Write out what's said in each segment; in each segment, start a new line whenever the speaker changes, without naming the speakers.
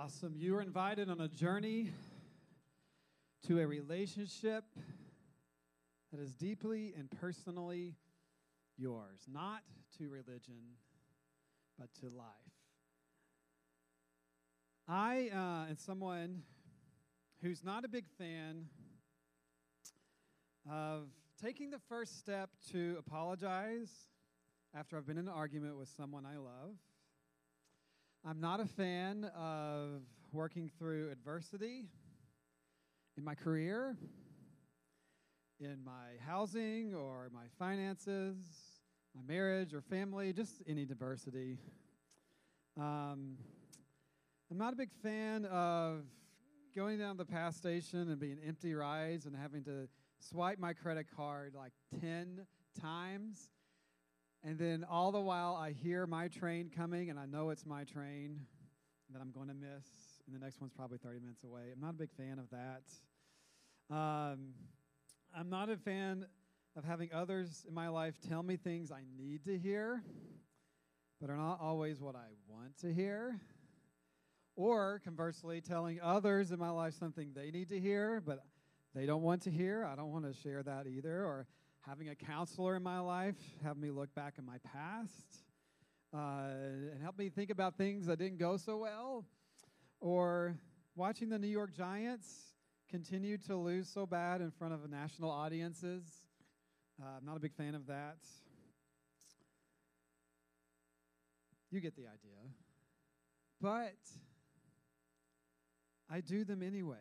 Awesome. You are invited on a journey to a relationship that is deeply and personally yours, not to religion, but to life. I uh, am someone who's not a big fan of taking the first step to apologize after I've been in an argument with someone I love. I'm not a fan of working through adversity in my career, in my housing or my finances, my marriage or family, just any diversity. Um, I'm not a big fan of going down the PATH station and being empty rides and having to swipe my credit card like 10 times and then all the while, I hear my train coming, and I know it's my train that I'm going to miss, and the next one's probably 30 minutes away. I'm not a big fan of that. Um, I'm not a fan of having others in my life tell me things I need to hear, but are not always what I want to hear. Or conversely, telling others in my life something they need to hear, but they don't want to hear. I don't want to share that either. Or having a counselor in my life have me look back in my past uh, and help me think about things that didn't go so well, or watching the New York Giants continue to lose so bad in front of national audiences. Uh, I'm not a big fan of that. You get the idea. But I do them anyway.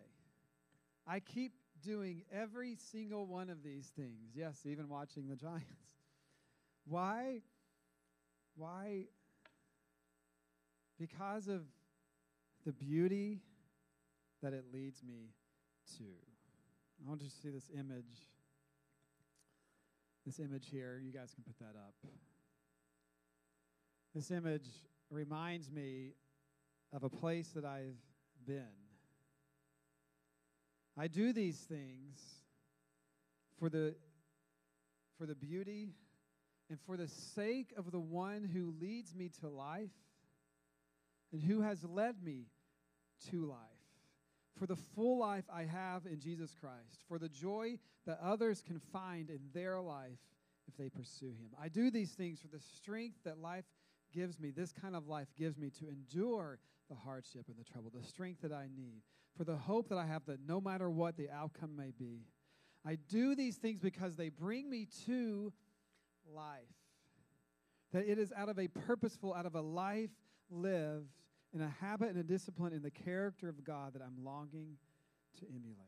I keep doing every single one of these things. Yes, even watching the Giants. Why? Why? Because of the beauty that it leads me to. I want you to see this image. This image here, you guys can put that up. This image reminds me of a place that I've been. I do these things for the, for the beauty and for the sake of the one who leads me to life and who has led me to life, for the full life I have in Jesus Christ, for the joy that others can find in their life if they pursue Him. I do these things for the strength that life gives me, this kind of life gives me to endure the hardship and the trouble, the strength that I need, for the hope that I have that no matter what the outcome may be. I do these things because they bring me to life. That it is out of a purposeful, out of a life lived in a habit and a discipline in the character of God that I'm longing to emulate.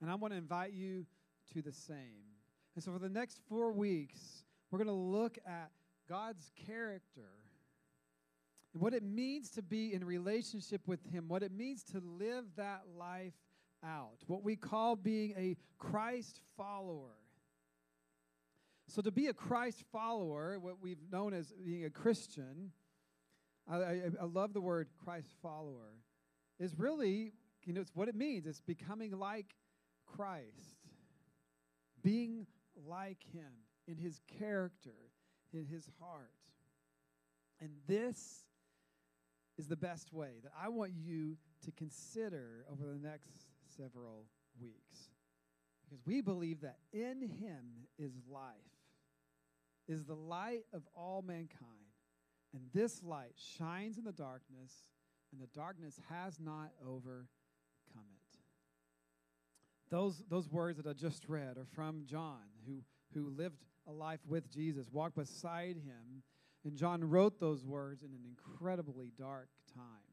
And I want to invite you to the same. And so for the next four weeks, we're going to look at God's character what it means to be in relationship with Him, what it means to live that life out, what we call being a Christ follower. So, to be a Christ follower, what we've known as being a Christian, I, I, I love the word Christ follower, is really, you know, it's what it means. It's becoming like Christ, being like Him in His character, in His heart. And this is the best way that I want you to consider over the next several weeks. Because we believe that in him is life, is the light of all mankind. And this light shines in the darkness, and the darkness has not overcome it. Those, those words that I just read are from John, who, who lived a life with Jesus, walked beside him, and John wrote those words in an incredibly dark time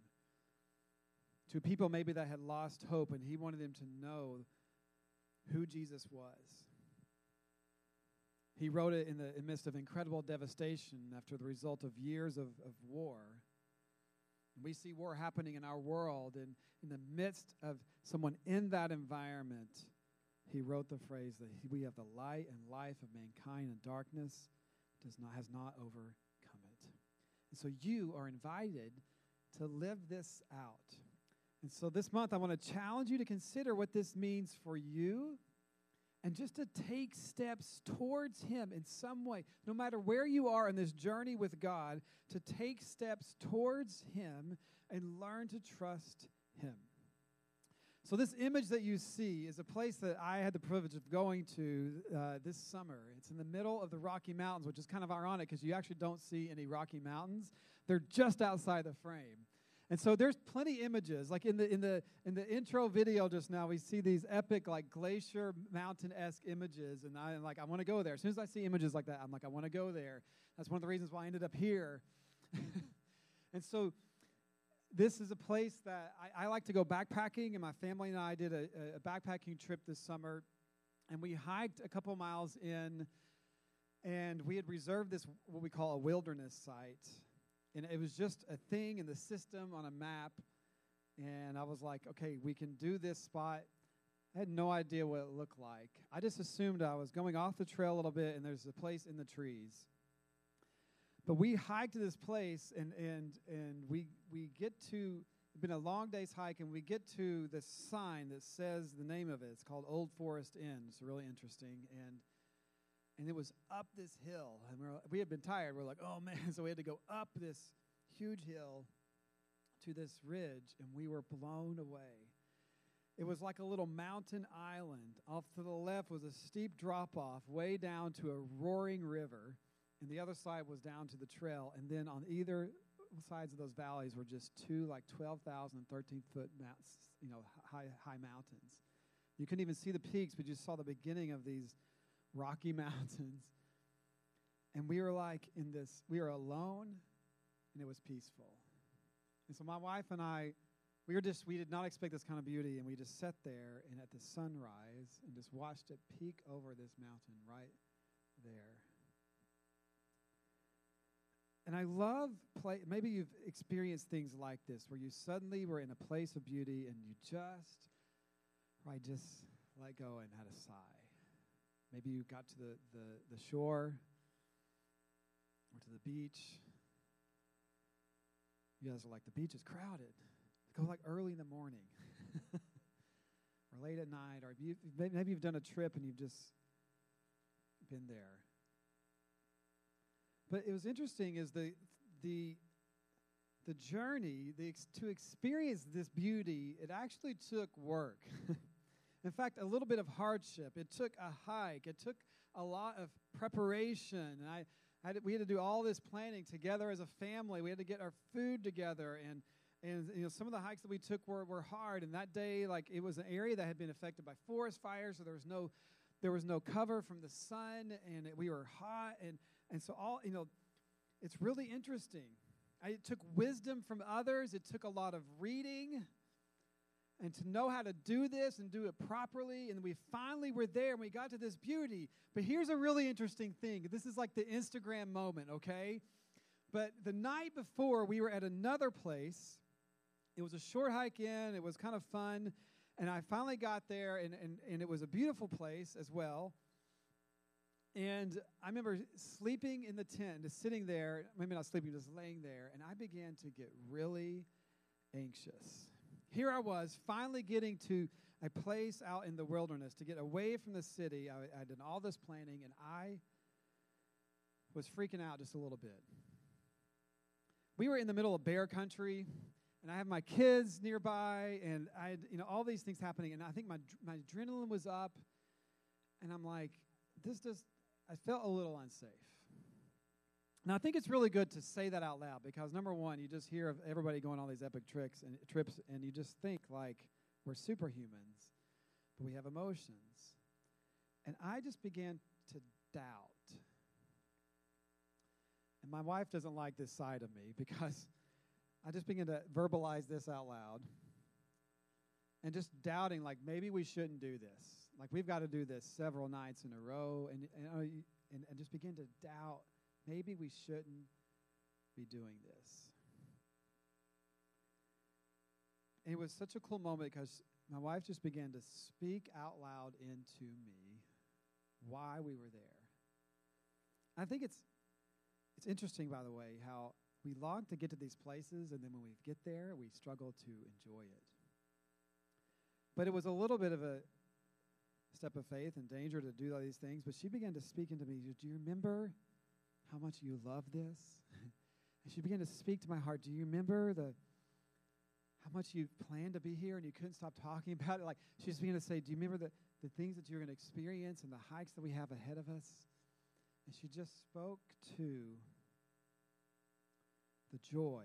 to people maybe that had lost hope, and he wanted them to know who Jesus was. He wrote it in the, midst of incredible devastation after the result of years of, of war. We see war happening in our world, and in the midst of someone in that environment, he wrote the phrase that we have the light and life of mankind, and darkness does not, has not over, and so you are invited to live this out. And so this month, I want to challenge you to consider what this means for you and just to take steps towards Him in some way, no matter where you are in this journey with God, to take steps towards Him and learn to trust Him. So, this image that you see is a place that I had the privilege of going to uh, this summer. It's in the middle of the Rocky Mountains, which is kind of ironic because you actually don't see any Rocky Mountains. They're just outside the frame. And so there's plenty images. Like in the in the in the intro video just now, we see these epic like glacier mountain esque images, and I'm like, I want to go there. As soon as I see images like that, I'm like, I want to go there. That's one of the reasons why I ended up here. and so this is a place that I, I, like to go backpacking, and my family and I did a, a, backpacking trip this summer, and we hiked a couple miles in, and we had reserved this what we call a wilderness site, and it was just a thing in the system on a map, and I was like, okay, we can do this spot. I had no idea what it looked like. I just assumed I was going off the trail a little bit, and there's a place in the trees. But we hiked to this place, and and and we we get to. It's been a long day's hike, and we get to the sign that says the name of it. It's called Old Forest Inn. It's really interesting, and and it was up this hill, and we we had been tired. We we're like, oh man! So we had to go up this huge hill to this ridge, and we were blown away. It was like a little mountain island. Off to the left was a steep drop off, way down to a roaring river and the other side was down to the trail. And then on either sides of those valleys were just two like 12,000, 13 foot mounts, you know, high, high mountains. You couldn't even see the peaks, but you saw the beginning of these rocky mountains. And we were like in this, we were alone, and it was peaceful. And so my wife and I, we were just, we did not expect this kind of beauty, and we just sat there and at the sunrise and just watched it peek over this mountain right there. And I love play. Maybe you've experienced things like this where you suddenly were in a place of beauty and you just, right, just let go and had a sigh. Maybe you got to the, the, the shore or to the beach. You guys are like, the beach is crowded. Go like early in the morning or late at night, or you, maybe you've done a trip and you've just been there. But it was interesting is the the the journey the ex- to experience this beauty. It actually took work. In fact, a little bit of hardship. It took a hike. It took a lot of preparation. And I, I we had to do all this planning together as a family. We had to get our food together and and you know some of the hikes that we took were, were hard and that day like it was an area that had been affected by forest fires so there was no there was no cover from the sun and it, we were hot and and so, all, you know, it's really interesting. I, it took wisdom from others, it took a lot of reading and to know how to do this and do it properly. And we finally were there and we got to this beauty. But here's a really interesting thing this is like the Instagram moment, okay? But the night before, we were at another place. It was a short hike in, it was kind of fun. And I finally got there, and, and, and it was a beautiful place as well. And I remember sleeping in the tent, just sitting there, maybe not sleeping, just laying there, and I began to get really anxious. Here I was, finally getting to a place out in the wilderness to get away from the city. I, did all this planning, and I was freaking out just a little bit. We were in the middle of bear country, and I have my kids nearby, and I had, you know, all these things happening, and I think my, my adrenaline was up, and I'm like, this just I felt a little unsafe. Now, I think it's really good to say that out loud because number one, you just hear of everybody going all these epic tricks and trips, and you just think like we're superhumans, but we have emotions. And I just began to doubt. And my wife doesn't like this side of me because I just began to verbalize this out loud and just doubting, like, maybe we shouldn't do this. Like we've got to do this several nights in a row, and and, uh, and, and just begin to doubt maybe we shouldn't be doing this. And it was such a cool moment because my wife just began to speak out loud into me why we were there. I think it's it's interesting, by the way, how we long to get to these places, and then when we get there, we struggle to enjoy it. But it was a little bit of a step of faith and danger to do all these things. But she began to speak into me. Do you remember how much you love this? and she began to speak to my heart. Do you remember the how much you planned to be here and you couldn't stop talking about it. Like she just began to say, Do you remember the, the things that you're going to experience and the hikes that we have ahead of us? And she just spoke to the joy.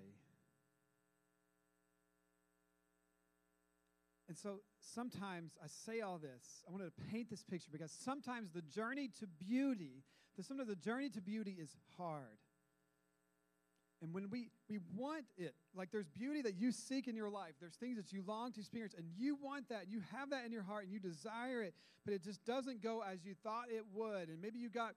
And so sometimes I say all this, I wanted to paint this picture because sometimes the journey to beauty, the, sometimes the journey to beauty is hard. And when we, we want it, like there's beauty that you seek in your life, there's things that you long to experience, and you want that, you have that in your heart, and you desire it, but it just doesn't go as you thought it would. And maybe you got,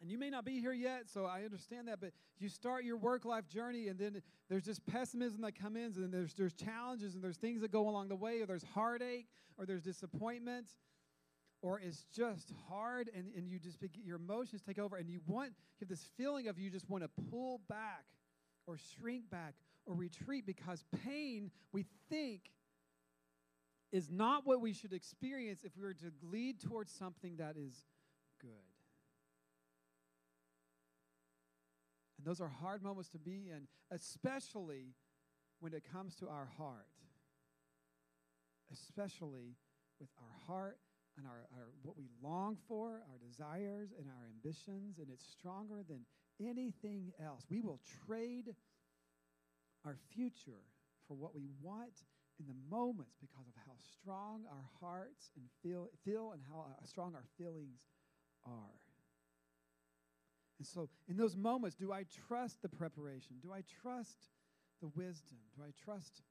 and you may not be here yet, so I understand that, but you start your work life journey, and then there's just pessimism that comes in, and there's, there's challenges, and there's things that go along the way, or there's heartache, or there's disappointment or it's just hard and, and you just your emotions take over and you want you have this feeling of you just want to pull back or shrink back or retreat because pain we think is not what we should experience if we were to lead towards something that is good. Those are hard moments to be in, especially when it comes to our heart. Especially with our heart and our, our, what we long for, our desires and our ambitions, and it's stronger than anything else. We will trade our future for what we want in the moments because of how strong our hearts and feel, feel and how uh, strong our feelings are. And so, in those moments, do I trust the preparation? Do I trust the wisdom? Do I trust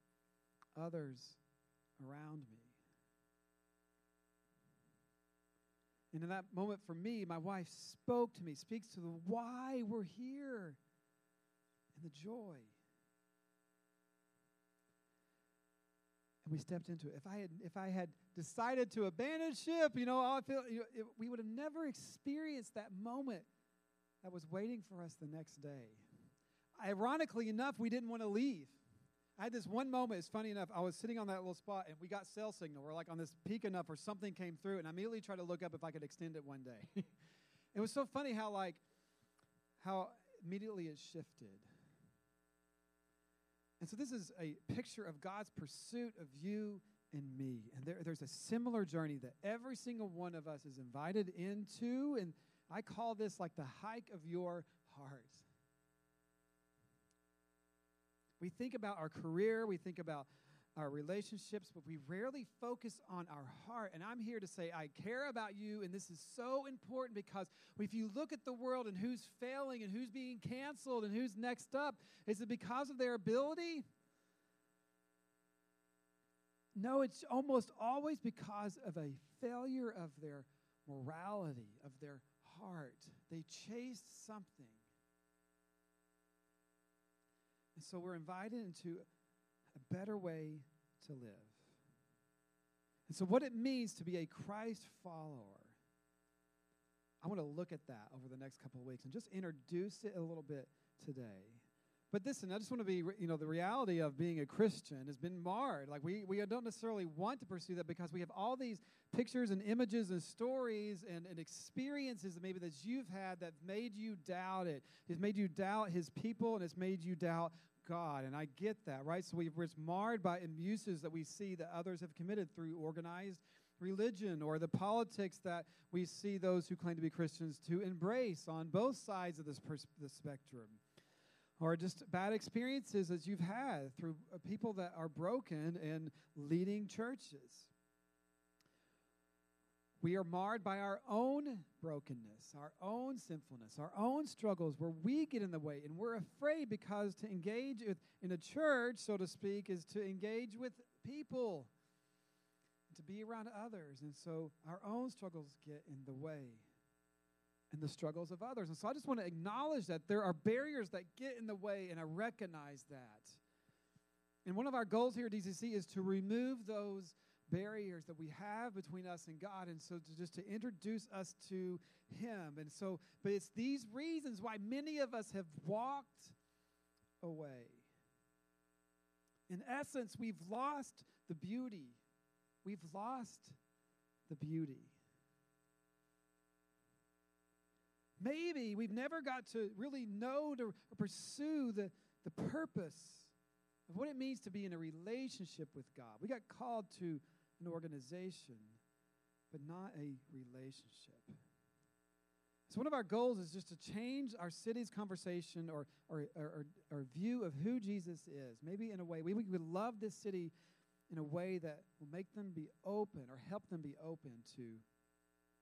others around me? And in that moment for me, my wife spoke to me, speaks to the why we're here and the joy. And we stepped into it. If I had, if I had decided to abandon ship, you know, I feel you know, it, we would have never experienced that moment that was waiting for us the next day. Ironically enough, we didn't want to leave. I had this one moment, it's funny enough, I was sitting on that little spot and we got cell signal. We're like on this peak enough where something came through, and I immediately tried to look up if I could extend it one day. it was so funny how, like, how immediately it shifted. And so this is a picture of God's pursuit of you and me. And there, there's a similar journey that every single one of us is invited into. And I call this like the hike of your heart. We think about our career, we think about our relationships, but we rarely focus on our heart. And I'm here to say, I care about you, and this is so important because if you look at the world and who's failing and who's being canceled and who's next up, is it because of their ability? No, it's almost always because of a failure of their morality, of their heart. They chased something. And so we're invited into a better way to live. And so, what it means to be a Christ follower, I want to look at that over the next couple of weeks and just introduce it a little bit today. But listen, I just want to be, you know, the reality of being a Christian has been marred. Like, we, we don't necessarily want to pursue that because we have all these pictures and images and stories and, and experiences that maybe that you've had that made you doubt it. It's made you doubt his people and it's made you doubt God. And I get that, right? So we, we're marred by abuses that we see that others have committed through organized religion or the politics that we see those who claim to be Christians to embrace on both sides of this, pers- this spectrum or just bad experiences that you've had through uh, people that are broken and leading churches. We are marred by our own brokenness, our own sinfulness, our own struggles where we get in the way. And we're afraid because to engage with, in a church, so to speak, is to engage with people, to be around others. And so our own struggles get in the way and the struggles of others. And so I just want to acknowledge that there are barriers that get in the way, and I recognize that. And one of our goals here at DCC is to remove those barriers that we have between us and God, and so to just to introduce us to Him. And so, but it's these reasons why many of us have walked away. In essence, we've lost the beauty. We've lost the beauty. Maybe we've never got to really know to pursue the, the purpose of what it means to be in a relationship with God. We got called to an organization, but not a relationship. So, one of our goals is just to change our city's conversation or, or, or, or view of who Jesus is. Maybe in a way, we, we would love this city in a way that will make them be open or help them be open to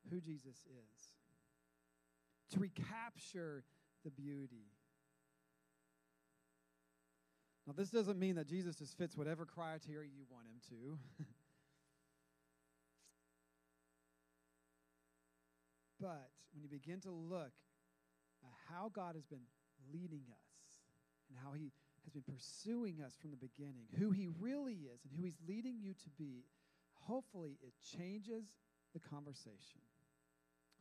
who Jesus is. To recapture the beauty. Now, this doesn't mean that Jesus just fits whatever criteria you want him to. but when you begin to look at how God has been leading us and how he has been pursuing us from the beginning, who he really is and who he's leading you to be, hopefully it changes the conversation.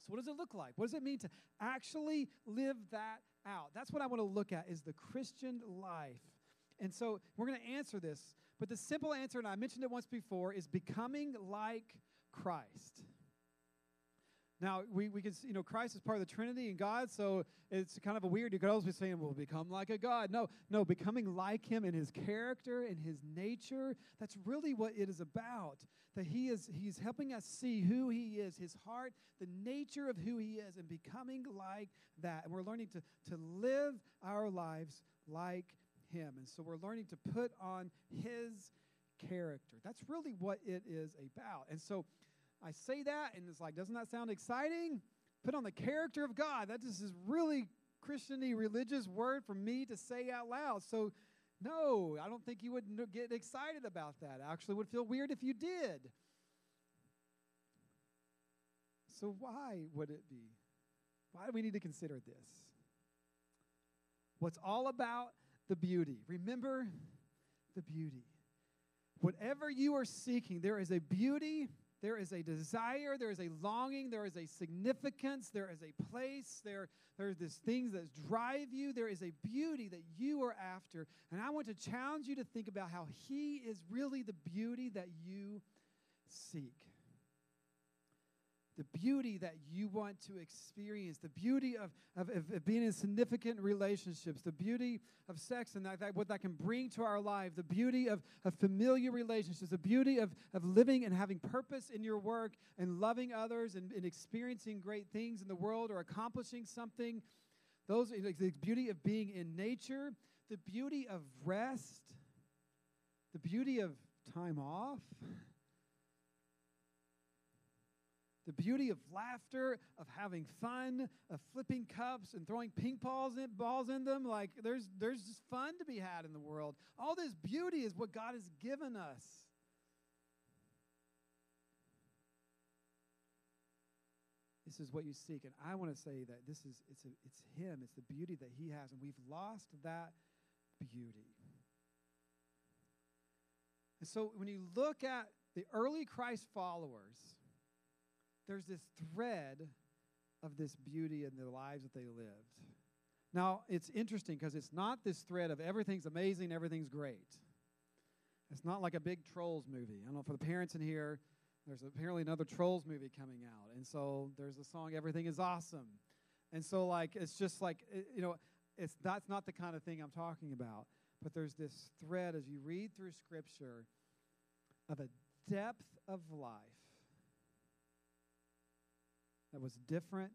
What does it look like? What does it mean to actually live that out? That's what I want to look at is the Christian life. And so we're going to answer this, but the simple answer and I mentioned it once before is becoming like Christ. Now, we, we can, you know, Christ is part of the Trinity and God, so it's kind of a weird, you could always be saying, well, become like a God. No, no, becoming like Him in His character and His nature, that's really what it is about. That He is, He's helping us see who He is, His heart, the nature of who He is, and becoming like that. And we're learning to, to live our lives like Him. And so we're learning to put on His character. That's really what it is about. And so, I say that and it's like, doesn't that sound exciting? Put on the character of God. That just is really Christiany religious word for me to say out loud. So, no, I don't think you would get excited about that. Actually, would feel weird if you did. So, why would it be? Why do we need to consider this? What's all about the beauty. Remember the beauty. Whatever you are seeking, there is a beauty there is a desire, there is a longing, there is a significance, there is a place, there, there are these things that drive you, there is a beauty that you are after. And I want to challenge you to think about how He is really the beauty that you seek the beauty that you want to experience, the beauty of, of, of, being in significant relationships, the beauty of sex and that, that, what that can bring to our life, the beauty of, of familiar relationships, the beauty of, of living and having purpose in your work and loving others and, and experiencing great things in the world or accomplishing something. Those, the beauty of being in nature, the beauty of rest, the beauty of time off the beauty of laughter, of having fun, of flipping cups and throwing ping balls in, balls in them. Like there's, there's just fun to be had in the world. All this beauty is what God has given us. This is what you seek. And I want to say that this is it's, a, it's Him, it's the beauty that He has. And we've lost that beauty. And so when you look at the early Christ followers, there's this thread of this beauty in the lives that they lived. Now, it's interesting because it's not this thread of everything's amazing, everything's great. It's not like a big Trolls movie. I don't know for the parents in here, there's apparently another Trolls movie coming out. And so there's a song, Everything is Awesome. And so, like, it's just like, you know, it's, that's not the kind of thing I'm talking about. But there's this thread as you read through Scripture of a depth of life that was different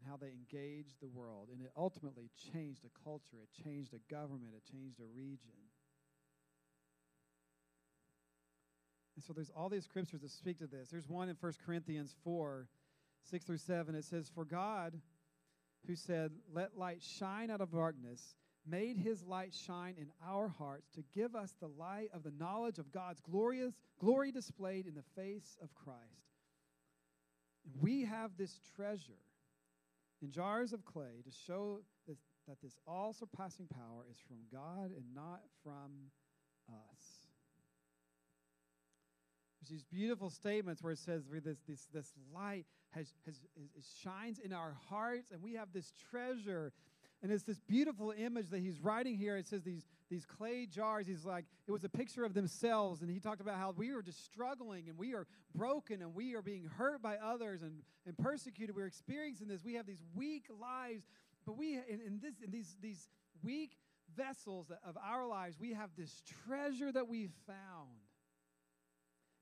in how they engaged the world. And it ultimately changed a culture, it changed a government, it changed a region. And so there's all these scriptures that speak to this. There's one in 1 Corinthians 4 6 through 7. It says, For God, who said, Let light shine out of darkness, made his light shine in our hearts to give us the light of the knowledge of God's glorious glory displayed in the face of Christ. We have this treasure in jars of clay to show this, that this all surpassing power is from God and not from us. There's these beautiful statements where it says this, this, this light has, has, is, shines in our hearts, and we have this treasure and it's this beautiful image that he's writing here. It says these, these clay jars. He's like, it was a picture of themselves. And he talked about how we were just struggling and we are broken and we are being hurt by others and, and persecuted. We're experiencing this. We have these weak lives. But we, in, in, this, in these, these weak vessels of our lives, we have this treasure that we've found.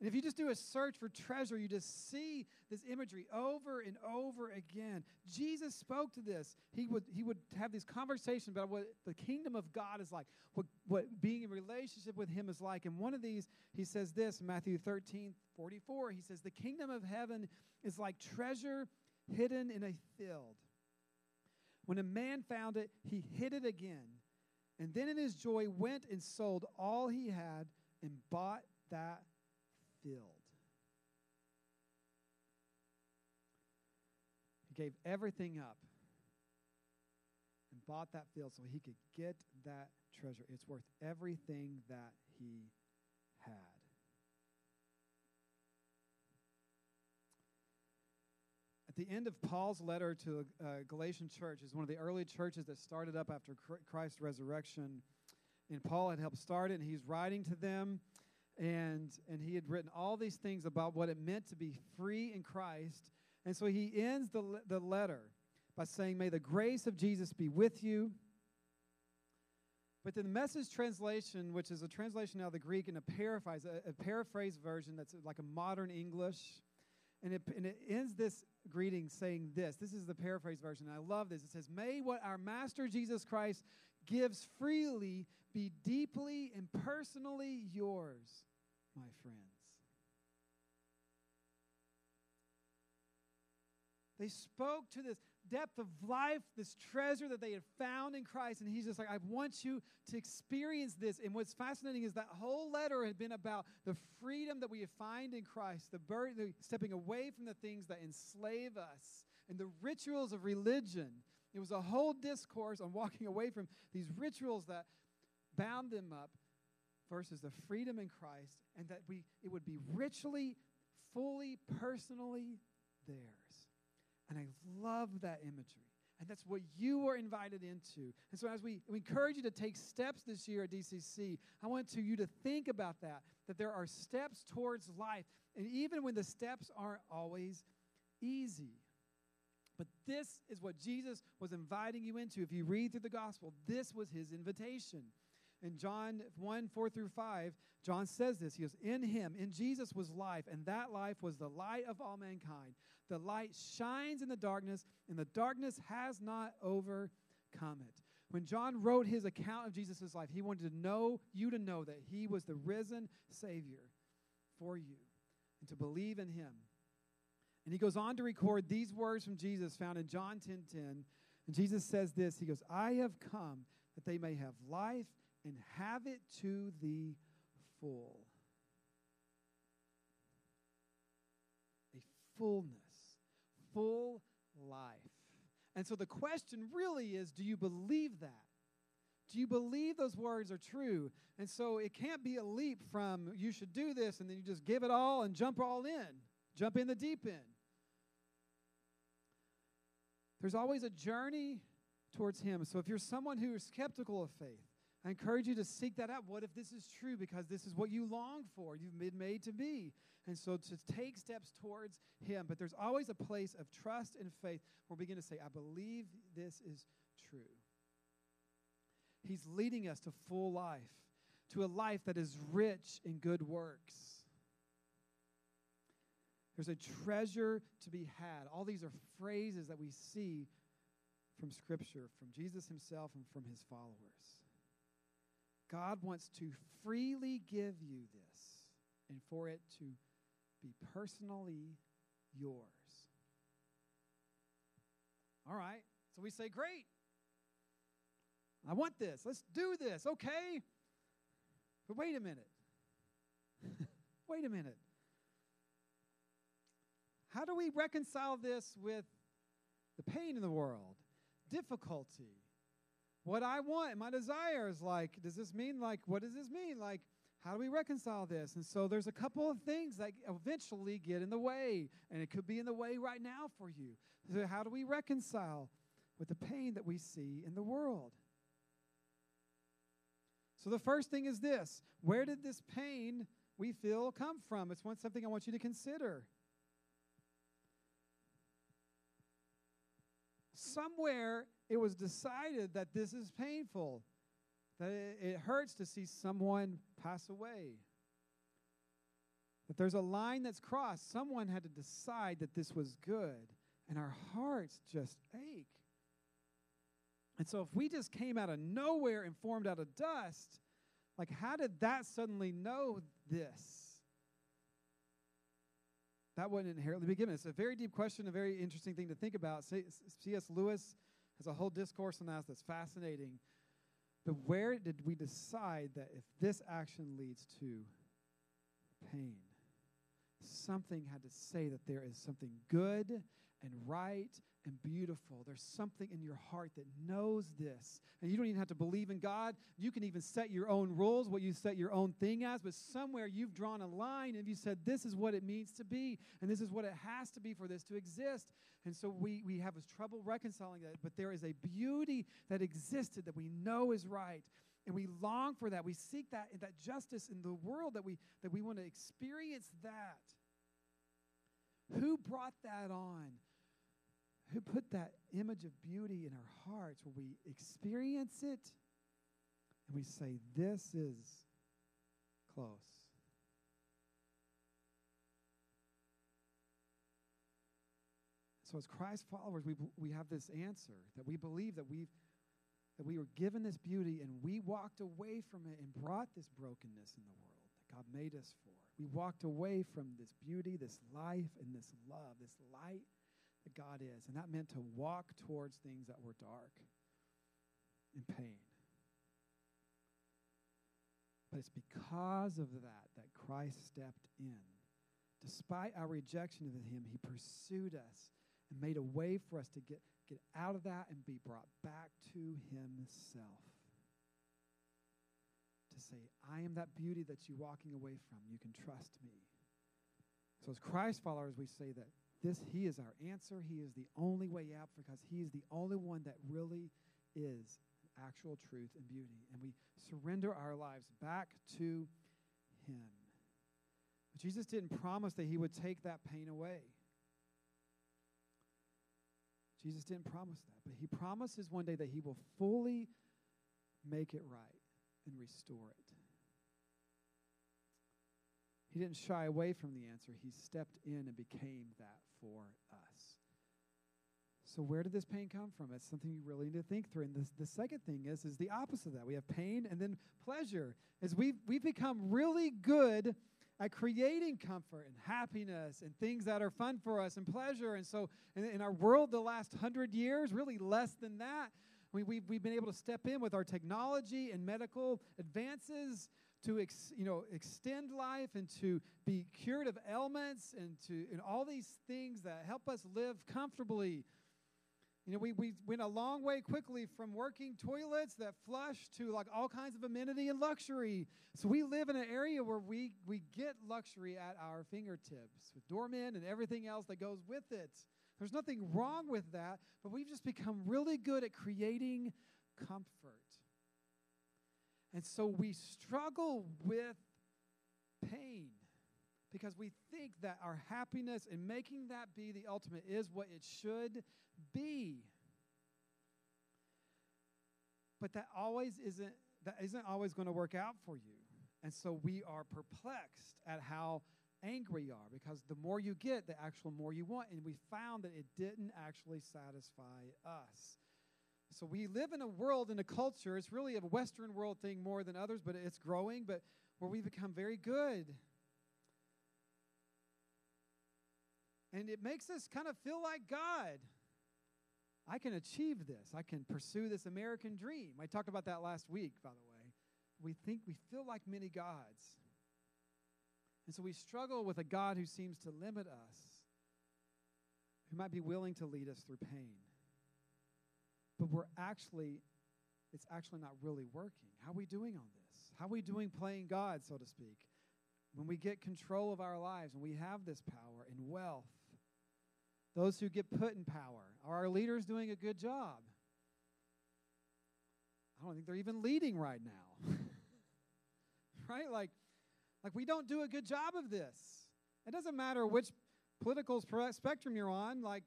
And if you just do a search for treasure, you just see this imagery over and over again. Jesus spoke to this. He would, he would have these conversations about what the kingdom of God is like, what, what being in relationship with Him is like. And one of these, he says this Matthew 13 44. He says, The kingdom of heaven is like treasure hidden in a field. When a man found it, he hid it again. And then in his joy went and sold all he had and bought that field. He gave everything up and bought that field so he could get that treasure. It's worth everything that he had. At the end of Paul's letter to uh, Galatian church is one of the early churches that started up after Christ's resurrection. And Paul had helped start it, and he's writing to them and and he had written all these things about what it meant to be free in Christ. And so he ends the the letter by saying, "May the grace of Jesus be with you." But then the message translation, which is a translation out of the Greek and a paraphrase, a, a paraphrase version that's like a modern English, and it, and it ends this greeting saying this. This is the paraphrase version. I love this. It says, May what our Master Jesus Christ gives freely be deeply and personally yours, my friends. They spoke to this depth of life, this treasure that they had found in Christ. And he's just like, I want you to experience this. And what's fascinating is that whole letter had been about the freedom that we find in Christ, the, bur- the stepping away from the things that enslave us and the rituals of religion. It was a whole discourse on walking away from these rituals that bound them up versus the freedom in Christ, and that we it would be richly, fully, personally theirs. And I love that imagery. And that's what you are invited into. And so, as we, we encourage you to take steps this year at DCC, I want to, you to think about that, that there are steps towards life. And even when the steps aren't always easy, but this is what Jesus was inviting you into. If you read through the gospel, this was his invitation. In John 1 4 through 5, John says this. He goes, In him, in Jesus was life, and that life was the light of all mankind. The light shines in the darkness, and the darkness has not overcome it. When John wrote his account of Jesus' life, he wanted to know you to know that he was the risen Savior for you and to believe in him. And he goes on to record these words from Jesus found in John 10 10. And Jesus says this He goes, I have come that they may have life and have it to the full. A fullness, full life. And so the question really is do you believe that? Do you believe those words are true? And so it can't be a leap from you should do this and then you just give it all and jump all in, jump in the deep end. There's always a journey towards Him. So if you're someone who is skeptical of faith, I encourage you to seek that out. What if this is true? Because this is what you long for, you've been made to be. And so to take steps towards Him. But there's always a place of trust and faith where we begin to say, I believe this is true. He's leading us to full life, to a life that is rich in good works. There's a treasure to be had. All these are phrases that we see from Scripture, from Jesus himself and from his followers. God wants to freely give you this and for it to be personally yours. All right, so we say, Great. I want this. Let's do this. Okay. But wait a minute. wait a minute. How do we reconcile this with the pain in the world, difficulty, what I want, my desires? Like, does this mean, like, what does this mean? Like, how do we reconcile this? And so there's a couple of things that eventually get in the way, and it could be in the way right now for you. So, how do we reconcile with the pain that we see in the world? So, the first thing is this where did this pain we feel come from? It's one something I want you to consider. somewhere it was decided that this is painful. that it, hurts to see someone pass away. That there's a line that's crossed. Someone had to decide that this was good, and our hearts just ache. And so, if we just came out of nowhere and formed out of dust, like, how did that suddenly know this? That wouldn't inherently be given. It's a very deep question, a very interesting thing to think about. C.S. Lewis has a whole discourse on that that's fascinating. But where did we decide that if this action leads to pain, something had to say that there is something good and right and beautiful. There's something in your heart that knows this. And you don't even have to believe in God. You can even set your own rules, what you set your own thing as, but somewhere you've drawn a line and you said, this is what it means to be, and this is what it has to be for this to exist. And so we, we have this trouble reconciling that, but there is a beauty that existed that we know is right. And we long for that. We seek that, that justice in the world that we, that we want to experience that. Who brought that on? Who put that image of beauty in our hearts where we experience it and we say, This is close? So, as Christ followers, we, we have this answer that we believe that we've that we were given this beauty and we walked away from it and brought this brokenness in the world that God made us for. We walked away from this beauty, this life, and this love, this light that God is. And that meant to walk towards things that were dark and pain. But it's because of that that Christ stepped in. Despite our rejection of him, he pursued us and made a way for us to get, get out of that and be brought back to himself. To say, I am that beauty that you're walking away from. You can trust me. So, as Christ followers, we say that this, He is our answer. He is the only way out because He is the only one that really is actual truth and beauty. And we surrender our lives back to Him. But Jesus didn't promise that He would take that pain away. Jesus didn't promise that. But He promises one day that He will fully make it right and restore it. He didn't shy away from the answer. He stepped in and became that for us. So where did this pain come from? It's something you really need to think through. And this, the second thing is, is the opposite of that. We have pain and then pleasure. Is we've, we've become really good at creating comfort and happiness and things that are fun for us and pleasure. And so in, in our world the last hundred years, really less than that, we, we've, we've been able to step in with our technology and medical advances to ex, you know extend life and to be cured of ailments and to and all these things that help us live comfortably. You know, we, we went a long way quickly from working toilets that flush to like all kinds of amenity and luxury. So we live in an area where we, we get luxury at our fingertips with doormen and everything else that goes with it. There's nothing wrong with that, but we've just become really good at creating comfort. And so we struggle with pain because we think that our happiness and making that be the ultimate is what it should be. But that always isn't that isn't always going to work out for you. And so we are perplexed at how angry you are because the more you get, the actual more you want. And we found that it didn't actually satisfy us. So we live in a world, in a culture, it's really a Western world thing more than others, but it's growing, but where we become very good. And it makes us kind of feel like God. I can achieve this. I can pursue this American dream. I talked about that last week, by the way. We think we feel like many gods. And so we struggle with a God who seems to limit us, who might be willing to lead us through pain but we're actually, it's actually not really working. How are we doing on this? How are we doing playing God, so to speak? When we get control of our lives and we have this power and wealth, those who get put in power, are our leaders doing a good job? I don't think they're even leading right now. right? Like, like we don't do a good job of this. It doesn't matter which political spectrum you're on. Like,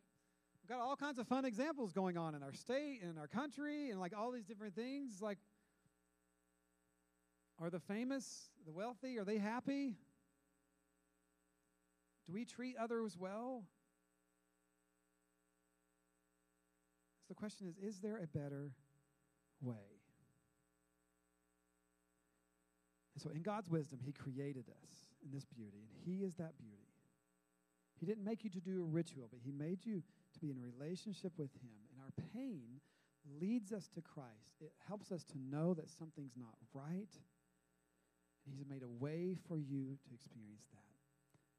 We've got all kinds of fun examples going on in our state and our country and like all these different things. Like, Are the famous, the wealthy, are they happy? Do we treat others well? So the question is is there a better way? And so, in God's wisdom, He created us in this beauty, and He is that beauty. He didn't make you to do a ritual, but He made you to be in relationship with Him. And our pain leads us to Christ. It helps us to know that something's not right. And He's made a way for you to experience that.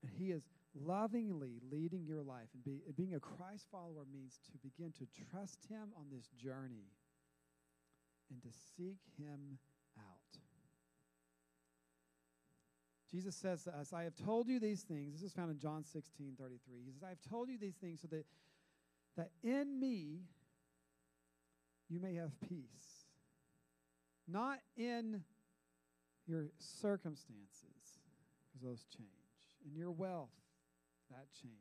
And He is lovingly leading your life. And be, being a Christ follower means to begin to trust Him on this journey and to seek Him out. Jesus says to us, I have told you these things. This is found in John 16, 33. He says, I have told you these things so that, that in me you may have peace. Not in your circumstances, because those change. In your wealth, that change.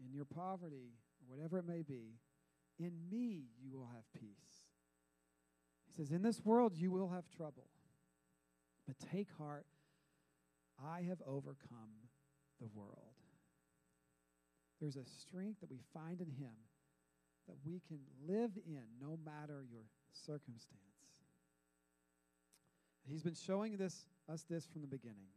In your poverty, whatever it may be, in me you will have peace. He says, In this world you will have trouble. But take heart, I have overcome the world. There's a strength that we find in Him that we can live in no matter your circumstance. He's been showing this, us this from the beginning.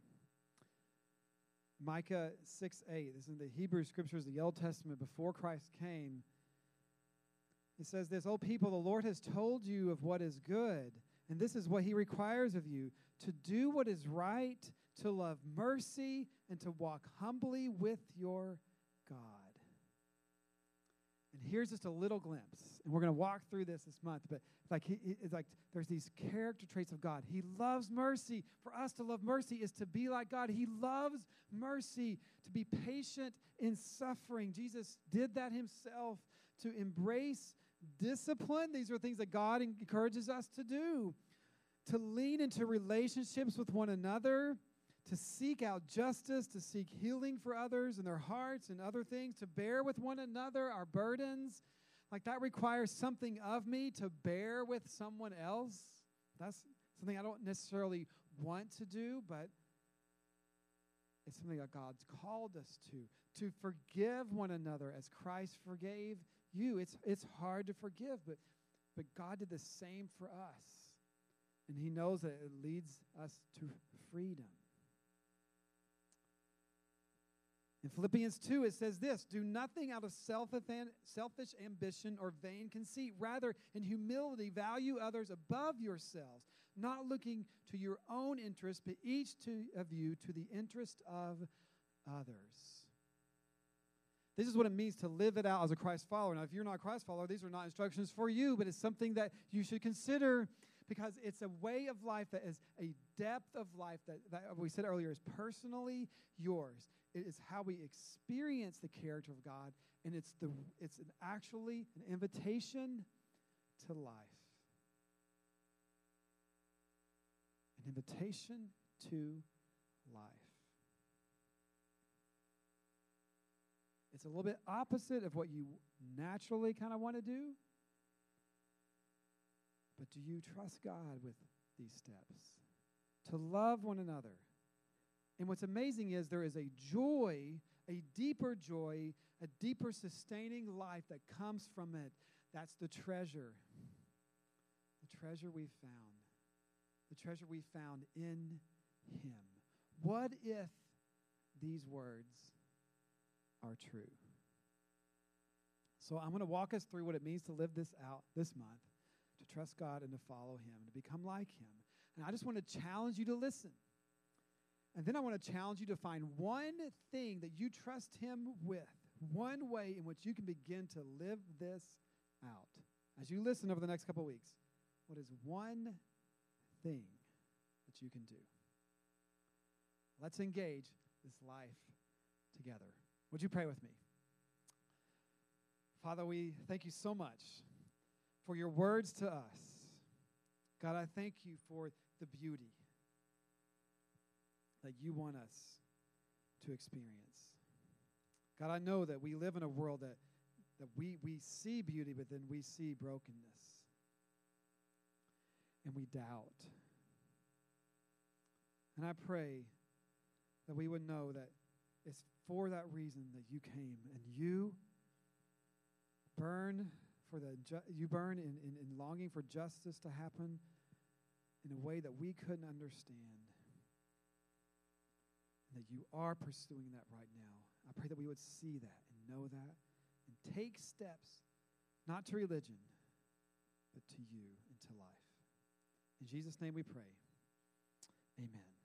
Micah 6 8, this is in the Hebrew scriptures, the Old Testament, before Christ came. He says this, O people, the Lord has told you of what is good, and this is what he requires of you to do what is right, to love mercy, and to walk humbly with your God. And here's just a little glimpse, and we're going to walk through this this month. But like he, it's like there's these character traits of God. He loves mercy. For us to love mercy is to be like God. He loves mercy, to be patient in suffering. Jesus did that himself to embrace discipline. These are things that God encourages us to do. To lean into relationships with one another, to seek out justice, to seek healing for others in their hearts and other things, to bear with one another our burdens. Like that requires something of me to bear with someone else. That's something I don't necessarily want to do, but it's something that God's called us to. To forgive one another as Christ forgave you. It's, it's hard to forgive, but, but God did the same for us. And He knows that it leads us to freedom. In Philippians 2, it says this Do nothing out of selfish ambition or vain conceit. Rather, in humility, value others above yourselves, not looking to your own interest, but each to, of you to the interest of others. This is what it means to live it out as a Christ follower. Now, if you're not a Christ follower, these are not instructions for you, but it's something that you should consider because it's a way of life that is a depth of life that, that we said earlier is personally yours. It is how we experience the character of God, and it's, the, it's an actually an invitation to life. An invitation to life. It's a little bit opposite of what you naturally kind of want to do. But do you trust God with these steps? To love one another and what's amazing is there is a joy, a deeper joy, a deeper sustaining life that comes from it. That's the treasure. The treasure we found. The treasure we found in Him. What if these words are true? So I'm going to walk us through what it means to live this out this month, trust God and to follow Him, and to become like Him. And I just want to challenge you to listen. And then I want to challenge you to find one thing that you trust Him with, one way in which you can begin to live this out. As you listen over the next couple weeks, what is one thing that you can do? Let's engage this life together. Would you pray with me? Father, we thank you so much for your words to us. God, I thank you for the beauty that you want us to experience. God, I know that we live in a world that, that we, we see beauty, but then we see brokenness. And we doubt. And I pray that we would know that it's for that reason that you came and you burn for the ju- you burn in, in, in longing for justice to happen in a way that we couldn't understand. And that you are pursuing that right now. I pray that we would see that and know that and take steps, not to religion, but to you and to life. In Jesus' name we pray. Amen.